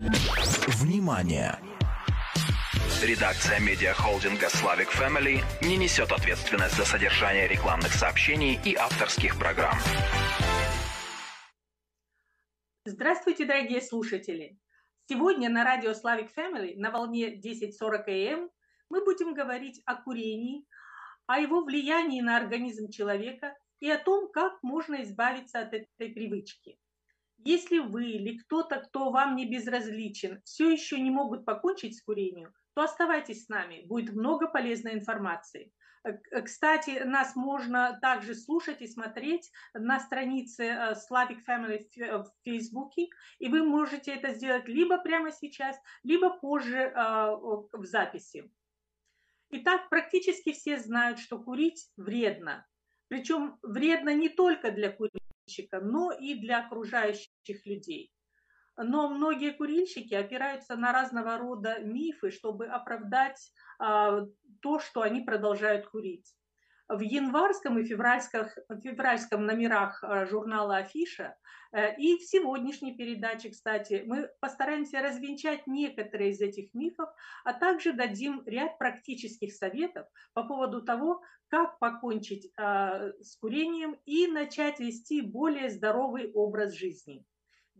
Внимание! Редакция медиахолдинга Slavic Family не несет ответственность за содержание рекламных сообщений и авторских программ. Здравствуйте, дорогие слушатели! Сегодня на радио Slavic Family на волне 1040 АМ мы будем говорить о курении, о его влиянии на организм человека и о том, как можно избавиться от этой привычки. Если вы или кто-то, кто вам не безразличен, все еще не могут покончить с курением, то оставайтесь с нами, будет много полезной информации. Э, кстати, нас можно также слушать и смотреть на странице э, Slavic Family в Фейсбуке, и вы можете это сделать либо прямо сейчас, либо позже э, в записи. Итак, практически все знают, что курить вредно. Причем вредно не только для курильщика, но и для окружающих людей. Но многие курильщики опираются на разного рода мифы, чтобы оправдать а, то, что они продолжают курить. В январском и февральском, февральском номерах а, журнала «Афиша» э, и в сегодняшней передаче, кстати, мы постараемся развенчать некоторые из этих мифов, а также дадим ряд практических советов по поводу того, как покончить а, с курением и начать вести более здоровый образ жизни.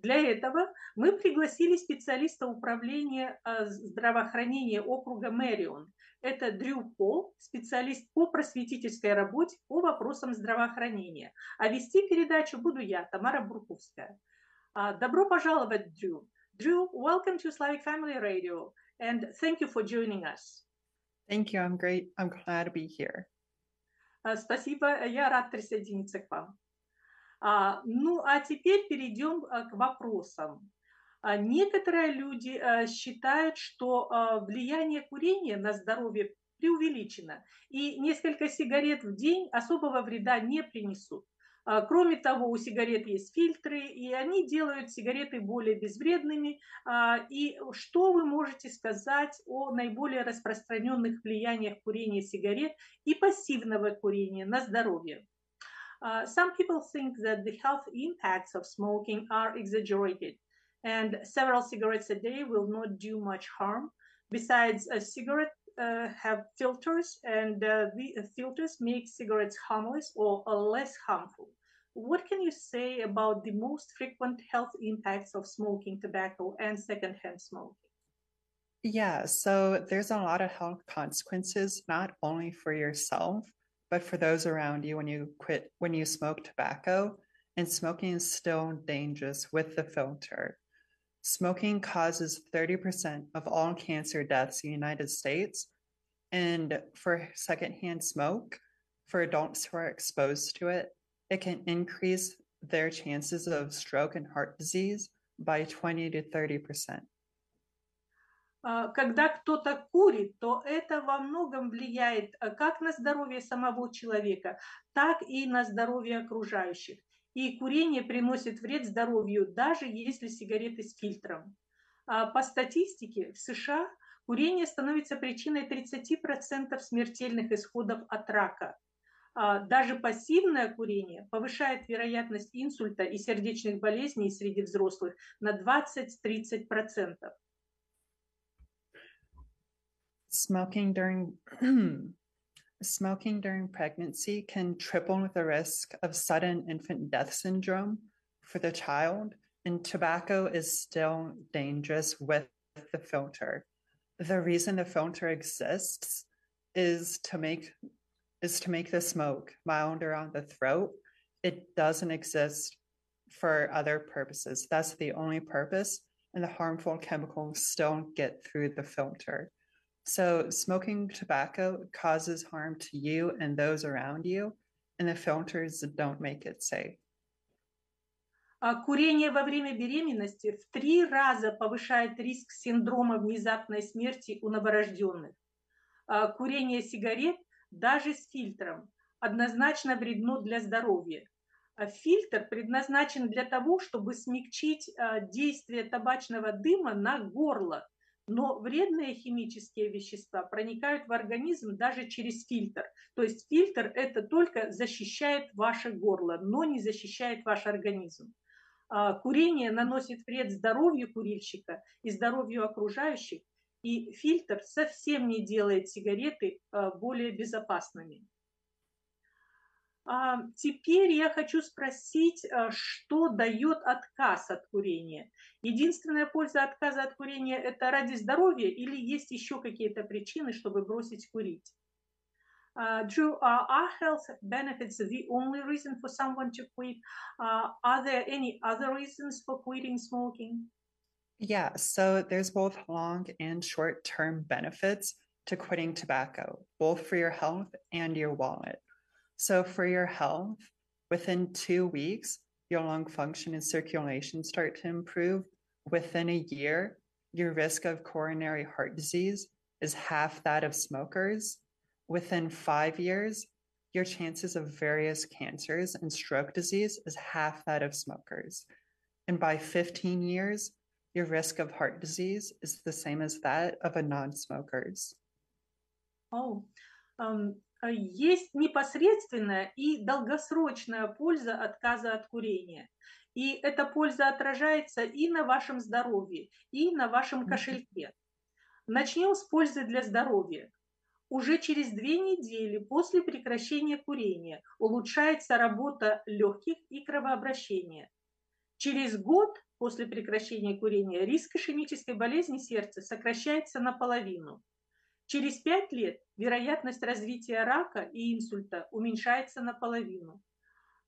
Для этого мы пригласили специалиста управления а, здравоохранения округа Мэрион. Это Дрю Пол, специалист по просветительской работе по вопросам здравоохранения. А вести передачу буду я, Тамара Бурковская. А, добро пожаловать, Дрю. Drew, welcome to Slavic Family Radio, and thank you for joining us. Thank you. I'm great. I'm glad to be here. А, спасибо. Я рад присоединиться к вам. А, ну, а теперь перейдем а, к вопросам. А, некоторые люди считают, что влияние курения на здоровье преувеличено, и несколько сигарет в день особого вреда не принесут. Кроме того, у сигарет есть фильтры, и они делают сигареты более безвредными. И что вы можете сказать о наиболее распространенных влияниях курения сигарет и пассивного курения на здоровье? Uh, some people think that the health impacts of smoking are exaggerated, and several cigarettes a day will not do much harm. Besides, a cigarette uh, have filters, and uh, the filters make cigarettes harmless or less harmful. What can you say about the most frequent health impacts of smoking tobacco and secondhand smoking? Yeah, so there's a lot of health consequences, not only for yourself, but for those around you when you quit when you smoke tobacco and smoking is still dangerous with the filter. Smoking causes 30% of all cancer deaths in the united states. And for secondhand smoke for adults who are exposed to it it can increase their chances of stroke and heart disease by 20 to 30% А, когда кто-то курит, то это во многом влияет а, как на здоровье самого человека, так и на здоровье окружающих. И курение приносит вред здоровью, даже если сигареты с фильтром. А по статистике в США курение становится причиной 30% смертельных исходов от рака. Даже пассивное курение повышает вероятность инсульта и сердечных болезней среди взрослых на 20-30%. Smoking during smoking during pregnancy can triple the risk of sudden infant death syndrome for the child, and tobacco is still dangerous with the filter. The reason the filter exists is to make is to make the smoke milder on the throat. It doesn't exist for other purposes. That's the only purpose, and the harmful chemicals still get through the filter. So, smoking tobacco causes harm to you and those around you, and the filters don't make it safe. Курение во время беременности в три раза повышает риск синдрома внезапной смерти у новорожденных. Курение сигарет даже с фильтром однозначно вредно для здоровья. Фильтр предназначен для того, чтобы смягчить действие табачного дыма на горло, но вредные химические вещества проникают в организм даже через фильтр. То есть фильтр это только защищает ваше горло, но не защищает ваш организм. А, курение наносит вред здоровью курильщика и здоровью окружающих, и фильтр совсем не делает сигареты а, более безопасными. А, теперь я хочу спросить, что дает отказ от курения. Единственная польза отказа от курения – это ради здоровья или есть еще какие-то причины, чтобы бросить курить? Uh, Drew, uh, are health benefits the only reason for someone to quit? Uh, are there any other reasons for quitting smoking? Yeah, so there's both long and short term benefits to quitting tobacco, both for your health and your wallet. So, for your health, within two weeks, your lung function and circulation start to improve. Within a year, your risk of coronary heart disease is half that of smokers within five years, your chances of various cancers and stroke disease is half that of smokers. And by 15 years, your risk of heart disease is the same as that of a non-smokers. Oh, um, есть непосредственная и долгосрочная польза отказа от курения. И эта польза отражается и на вашем здоровье, и на вашем кошельке. Начнем с пользы для здоровья. Уже через две недели после прекращения курения улучшается работа легких и кровообращения. Через год после прекращения курения риск ишемической болезни сердца сокращается наполовину. Через пять лет вероятность развития рака и инсульта уменьшается наполовину.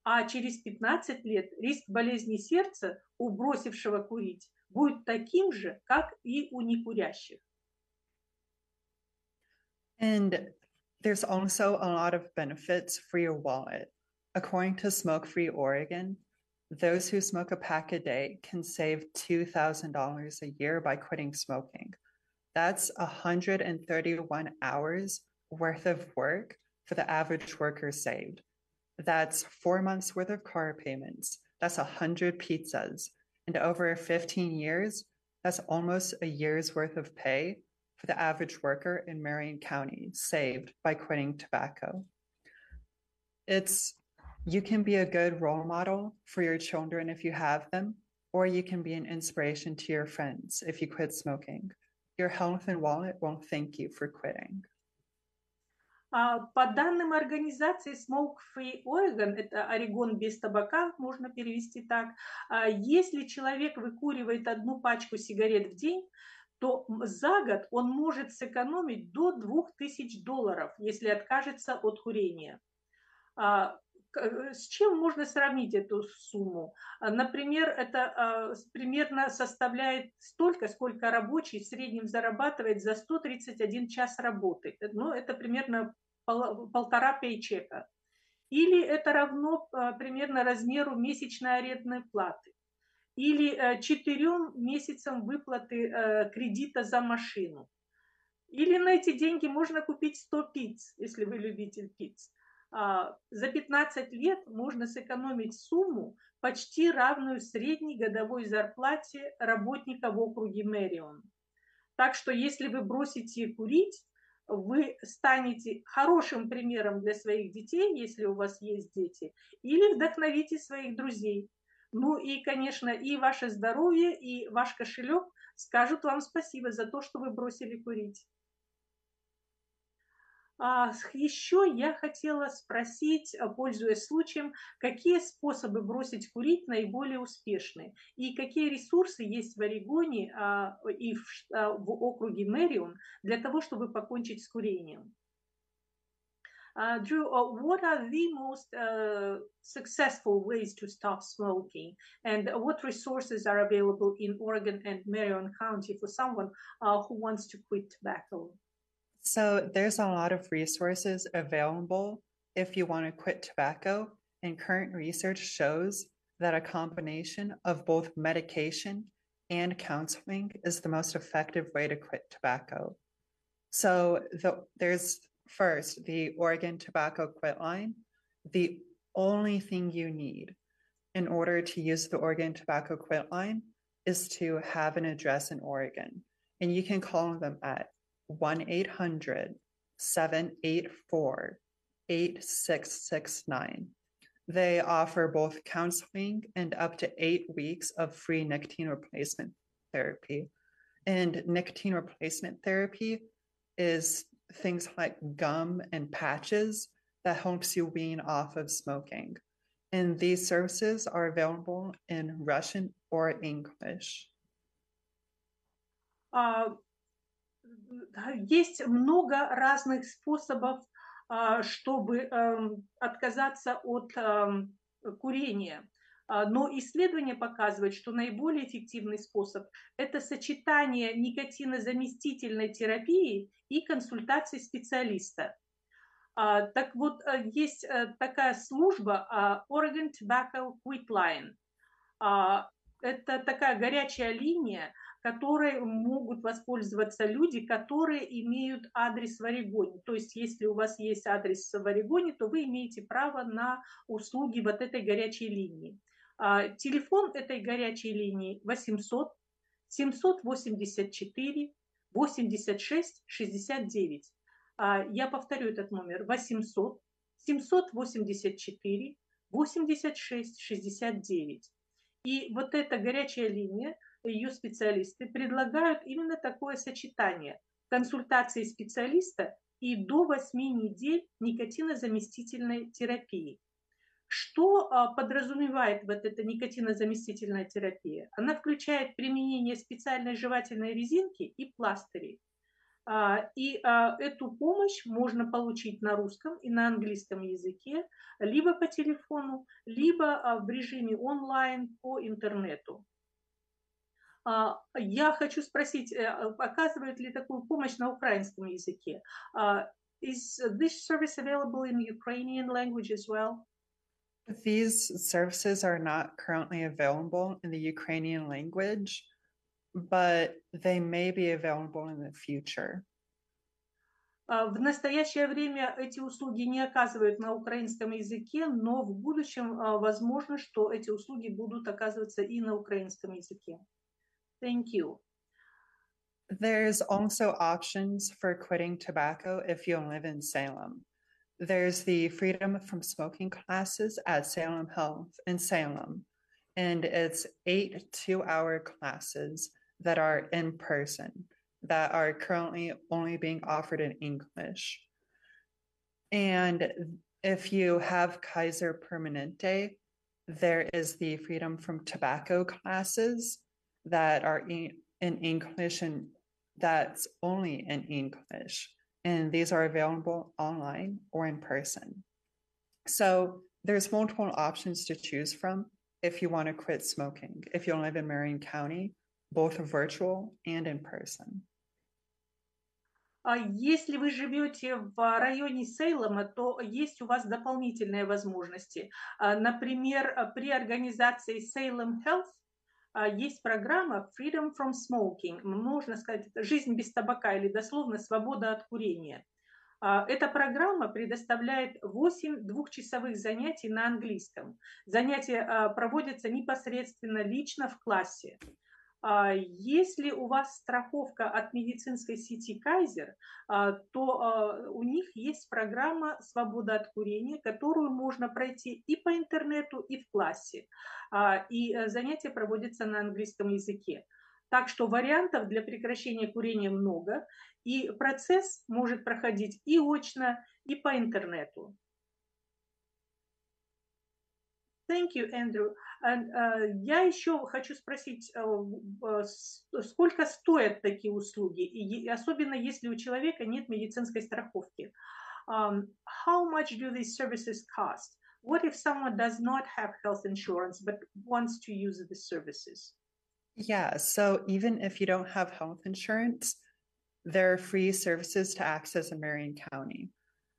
А через 15 лет риск болезни сердца у бросившего курить будет таким же, как и у некурящих. And there's also a lot of benefits for your wallet. According to Smoke Free Oregon, those who smoke a pack a day can save $2,000 a year by quitting smoking. That's 131 hours worth of work for the average worker saved. That's four months worth of car payments. That's 100 pizzas. And over 15 years, that's almost a year's worth of pay for the average worker in Marion County saved by quitting tobacco. It's you can be a good role model for your children if you have them, or you can be an inspiration to your friends if you quit smoking. Your health and wallet won't thank you for quitting. По данным организации Smoke Free Oregon, это Орегон без табака, можно перевести так, если человек выкуривает одну пачку сигарет в день, то за год он может сэкономить до 2000 долларов, если откажется от курения. Э, с чем можно сравнить эту сумму? А, например, это а, примерно составляет столько, сколько рабочий в среднем зарабатывает за 131 час работы. Ну, это примерно полтора пейчека. Или это равно примерно размеру месячной арендной платы или э, четырем месяцам выплаты э, кредита за машину. Или на эти деньги можно купить 100 пиц, если вы любитель пиц. А, за 15 лет можно сэкономить сумму, почти равную средней годовой зарплате работника в округе Мэрион. Так что если вы бросите курить, вы станете хорошим примером для своих детей, если у вас есть дети, или вдохновите своих друзей, ну и, конечно, и ваше здоровье, и ваш кошелек скажут вам спасибо за то, что вы бросили курить. А еще я хотела спросить, пользуясь случаем, какие способы бросить курить наиболее успешны и какие ресурсы есть в Орегоне а, и а, в округе Мэрион для того, чтобы покончить с курением. Uh, Drew, uh, what are the most uh, successful ways to stop smoking, and what resources are available in Oregon and Marion County for someone uh, who wants to quit tobacco? So, there's a lot of resources available if you want to quit tobacco, and current research shows that a combination of both medication and counseling is the most effective way to quit tobacco. So, the, there's First, the Oregon Tobacco Quit line. The only thing you need in order to use the Oregon Tobacco Quit line is to have an address in Oregon. And you can call them at 1 800 784 8669. They offer both counseling and up to eight weeks of free nicotine replacement therapy. And nicotine replacement therapy is things like gum and patches that helps you wean off of smoking. And these services are available in Russian or English. А, Есть много разных способов, а, чтобы эм, отказаться от эм, курения. А, Но исследования показывают, что наиболее эффективный способ – это сочетание никотинозаместительной терапии и консультации специалиста. А, Так вот, э, есть э, такая служба Oregon Tobacco Quit Line. А, Это такая горячая линия, которой могут воспользоваться люди, которые имеют адрес в Орегоне. То есть, если у вас есть адрес в Орегоне, то вы имеете право на услуги вот этой горячей линии. А, Телефон этой горячей линии 800 784 86 69. А, Я повторю этот номер 800 784 86 69. И вот эта горячая линия, ее специалисты предлагают именно такое сочетание консультации специалиста и до 8 недель никотинозаместительной терапии. Что а, подразумевает вот эта никотинозаместительная терапия? Она включает применение специальной жевательной резинки и пластырей. А, И а, эту помощь можно получить на русском и на английском языке, либо по телефону, либо а, в режиме онлайн по интернету. Я хочу спросить, э, оказывает ли такую помощь на украинском языке? Is this service available in Ukrainian language as well? These services are not currently available in the Ukrainian language, but they may be available in the future. А, В настоящее время эти услуги не оказывают на украинском языке, но в будущем а, возможно, что эти услуги будут оказываться и на украинском языке. Thank you. There's also options for quitting tobacco if you live in Salem. There's the freedom from smoking classes at Salem Health in Salem, and it's eight two hour classes that are in person that are currently only being offered in English. And if you have Kaiser Permanente, there is the freedom from tobacco classes that are in, English and that's only in English. And these are available online or in person. So there's multiple options to choose from if you want to quit smoking, if you live in Marion County, both virtual and in person. А Если вы живете в районе Сейлома, то есть у вас дополнительные возможности. А, Например, при организации Salem Health а, есть программа Freedom from Smoking, можно сказать, жизнь без табака или дословно свобода от курения. Эта программа предоставляет 8 двухчасовых занятий на английском. Занятия проводятся непосредственно лично в классе. А, Если у вас страховка от медицинской сети Кайзер, а, то а, у них есть программа «Свобода от курения», которую можно пройти и по интернету, и в классе. И э, занятия проводятся на английском языке. Так что вариантов для прекращения курения много, и процесс может проходить и очно, и по интернету. Thank you, Andrew. And, э, я еще хочу спросить, э, э, с- сколько стоят такие услуги, и е- особенно если у человека нет медицинской страховки. Um, how much do these services cost? What if someone does not have health insurance but wants to use the services? Yeah, so even if you don't have health insurance, there are free services to access in Marion County.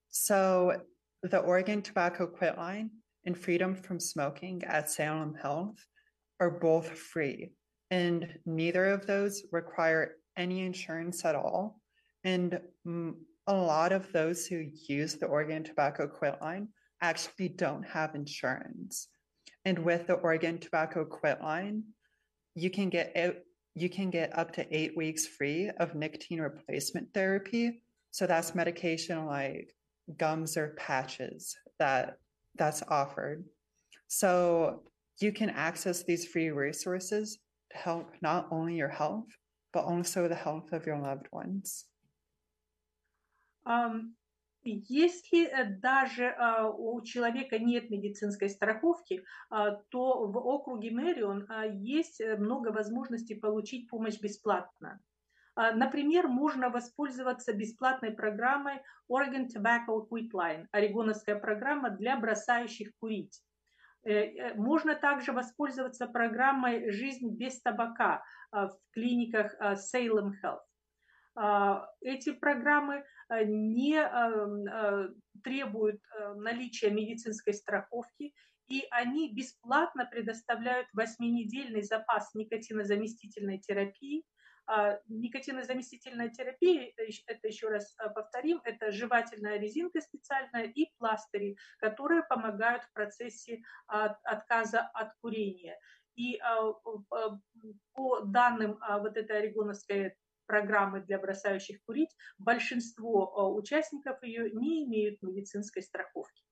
So the Oregon Tobacco Quit Line and Freedom from Smoking at Salem Health are both free, and neither of those require any insurance at all. And a lot of those who use the Oregon Tobacco Quit Line actually don't have insurance. And with the Oregon Tobacco Quit Line, you can get out you can get up to eight weeks free of nicotine replacement therapy so that's medication like gums or patches that that's offered. So you can access these free resources to help not only your health, but also the health of your loved ones. Um, Если э, даже а, у человека нет медицинской страховки, а, то в округе Мэрион а, есть э, много возможностей получить помощь бесплатно. Например, можно воспользоваться бесплатной программой Oregon Tobacco Quit Line, орегоновская программа для бросающих курить. Э, можно также воспользоваться программой «Жизнь без табака» в клиниках Salem Health. А, эти программы э, не э, э, требуют наличия медицинской страховки, и они бесплатно предоставляют восьминедельный запас никотинозаместительной терапии. А, никотинозаместительная терапия, это еще раз повторим, это жевательная резинка специальная и пластыри, которые помогают в процессе отказа от курения. И а, по данным вот этой орегоновской программы для бросающих курить, большинство э, участников ее не имеют медицинской страховки.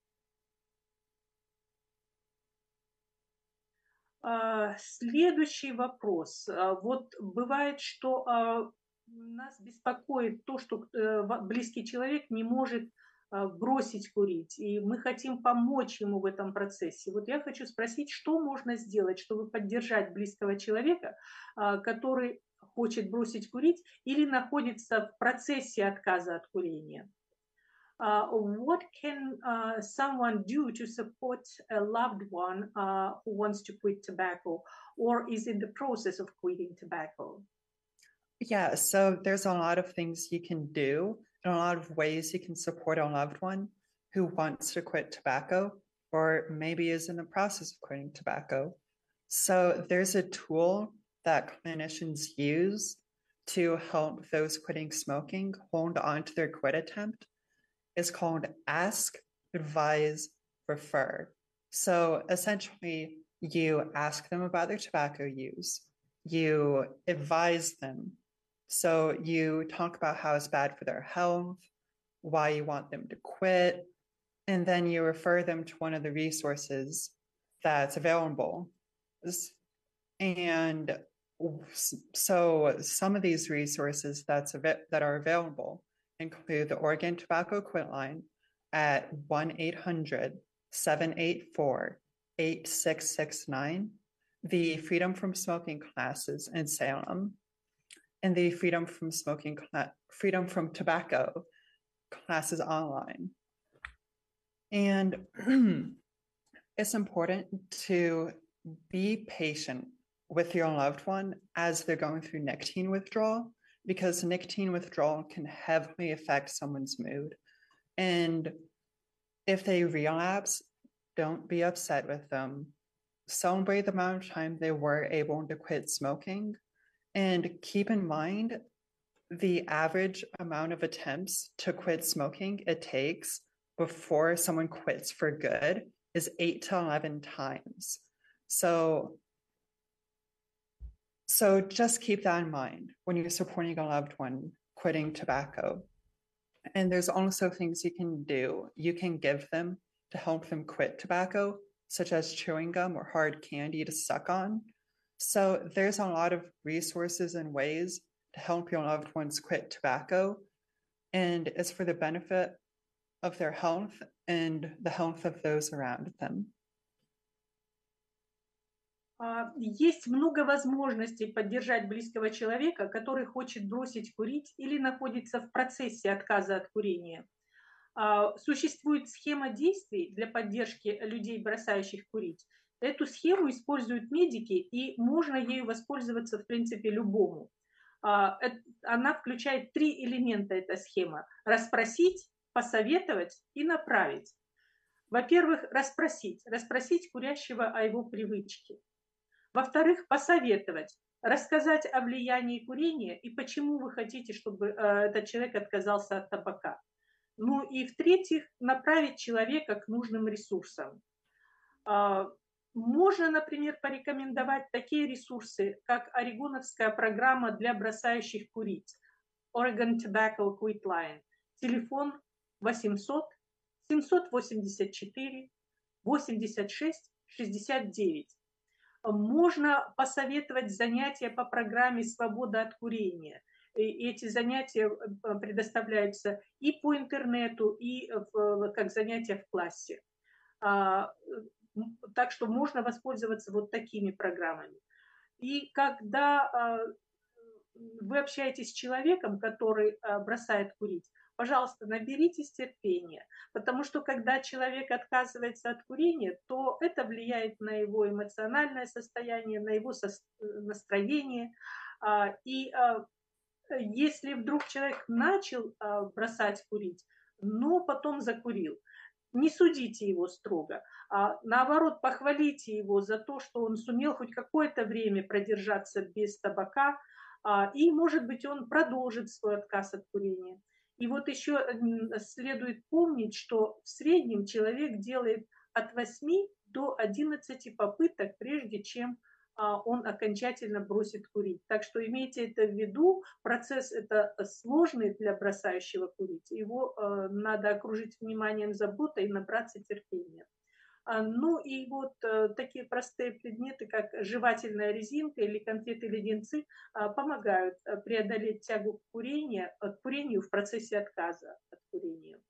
Следующий вопрос. А, вот бывает, что а, нас беспокоит то, что э, близкий человек не может бросить курить, и мы хотим помочь ему в этом процессе. Вот я хочу спросить, что можно сделать, чтобы поддержать близкого человека, который хочет бросить курить или находится в процессе отказа от курения. Uh, what can uh, someone do to support a loved one uh, who wants to quit tobacco or is in the process of quitting tobacco? Yeah, so there's a lot of things you can do and a lot of ways you can support a loved one who wants to quit tobacco or maybe is in the process of quitting tobacco. So there's a tool that clinicians use to help those quitting smoking hold on to their quit attempt is called Ask, Advise, Refer. So essentially, you ask them about their tobacco use, you advise them. So you talk about how it's bad for their health, why you want them to quit, and then you refer them to one of the resources that's available. And so some of these resources that's that are available include the Oregon Tobacco Quit Line at 1-800-784-8669, the Freedom from Smoking classes in Salem, and the Freedom from Smoking Freedom from Tobacco classes online. And it's important to be patient with your loved one as they're going through nicotine withdrawal because nicotine withdrawal can heavily affect someone's mood. And if they relapse, don't be upset with them. Celebrate the amount of time they were able to quit smoking. And keep in mind the average amount of attempts to quit smoking it takes before someone quits for good is eight to 11 times. So so just keep that in mind when you're supporting a loved one quitting tobacco. And there's also things you can do. You can give them to help them quit tobacco, such as chewing gum or hard candy to suck on. So there's a lot of resources and ways to help your loved ones quit tobacco. And it's for the benefit of their health and the health of those around them. А, есть много возможностей поддержать близкого человека, который хочет бросить курить или находится в процессе отказа от курения. А, существует схема действий для поддержки людей, бросающих курить. Эту схему используют медики, и можно ею воспользоваться, в принципе, любому. А, она включает три элемента, эта схема. Расспросить, посоветовать и направить. Во-первых, расспросить. Расспросить курящего о его привычке. Во-вторых, посоветовать, рассказать о влиянии курения и почему вы хотите, чтобы э, этот человек отказался от табака. Ну и в-третьих, направить человека к нужным ресурсам. А, можно, например, порекомендовать такие ресурсы, как Орегоновская программа для бросающих курить, Oregon Tobacco Quit Line, телефон 800 784 86 69. Можно посоветовать занятия по программе «Свобода от курения». И эти занятия э, предоставляются и по интернету, и как занятия в классе. А, так что можно воспользоваться вот такими программами. И когда а, вы общаетесь с человеком, который а, бросает курить, пожалуйста, наберитесь терпения, потому что когда человек отказывается от курения, то это влияет на его эмоциональное состояние, на его настроение. А, и если вдруг человек начал бросать курить, но потом закурил, не судите его строго, а наоборот похвалите его за то, что он сумел хоть какое-то время продержаться без табака, а, и, может быть, он продолжит свой отказ от курения. И вот еще следует помнить, что в среднем человек делает от 8 до 11 попыток, прежде чем а, он окончательно бросит курить. Так что имейте это в виду. Процесс это сложный для бросающего курить. Его э, надо окружить вниманием, заботой и набраться терпения. А, ну и вот э, такие простые предметы, как жевательная резинка или конфеты-леденцы, а, помогают э, преодолеть тягу к курению, к курению в процессе отказа от курения.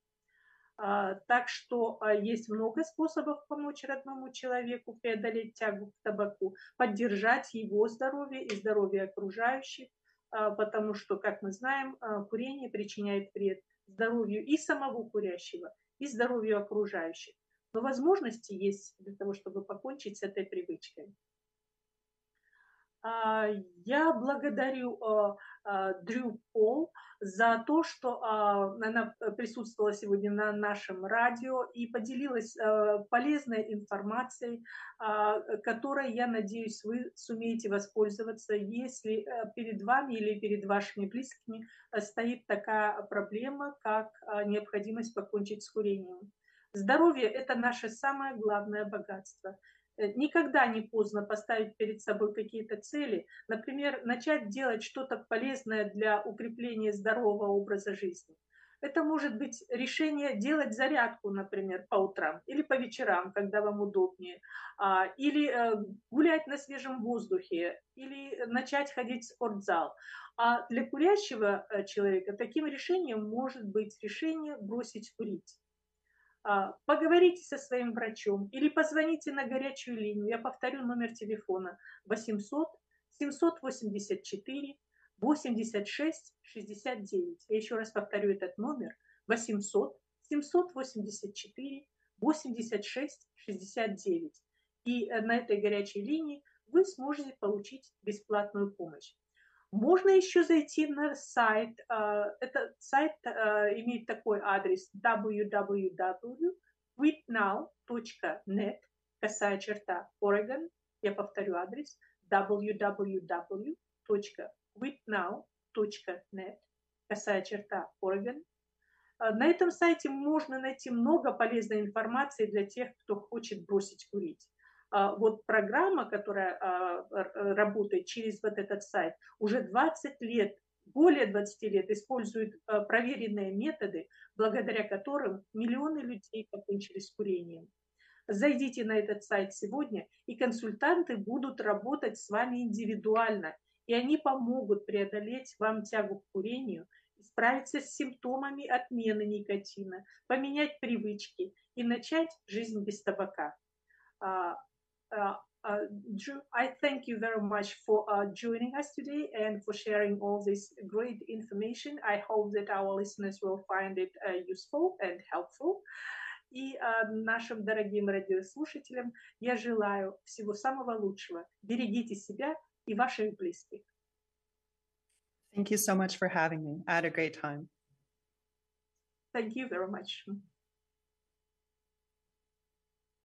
А, так что есть много способов помочь родному человеку преодолеть тягу к табаку, поддержать его здоровье и здоровье окружающих, потому что, как мы знаем, курение причиняет вред здоровью и самого курящего, и здоровью окружающих. Но возможности есть для того, чтобы покончить с этой привычкой. Я благодарю Дрю Пол за то, что она присутствовала сегодня на нашем радио и поделилась полезной информацией, которой, я надеюсь, вы сумеете воспользоваться, если перед вами или перед вашими близкими стоит такая проблема, как необходимость покончить с курением. Здоровье – это наше самое главное богатство – Э, никогда не поздно поставить перед собой какие-то цели, например, начать делать что-то полезное для укрепления здорового образа жизни. Это может быть решение делать зарядку, например, по утрам или по вечерам, когда вам удобнее, а, или э, гулять на свежем воздухе, или начать ходить в спортзал. А для курящего э, человека таким решением может быть решение бросить курить. А, поговорите со своим врачом или позвоните на горячую линию. Я повторю номер телефона 800 784 86 69. Я еще раз повторю этот номер 800 784 86 69. И э, на этой горячей линии вы сможете получить бесплатную помощь. Можно еще зайти на сайт. А, этот сайт а, имеет такой адрес www.withnow.net, косая черта Oregon. Я повторю адрес www.withnow.net, косая черта Oregon. А, на этом сайте можно найти много полезной информации для тех, кто хочет бросить курить. А, вот программа, которая а, работает через вот этот сайт, уже 20 лет, более 20 лет использует а, проверенные методы, благодаря которым миллионы людей покончили с курением. Зайдите на этот сайт сегодня, и консультанты будут работать с вами индивидуально, и они помогут преодолеть вам тягу к курению, справиться с симптомами отмены никотина, поменять привычки и начать жизнь без табака. Uh, uh, Drew, I thank you very much for uh, joining us today and for sharing all this great information. I hope that our listeners will find it uh, useful and helpful. И uh, нашим дорогим радиослушателям я желаю всего самого лучшего. Берегите себя и ваших близких. Thank you so much for having me. I had a great time. Thank you very much.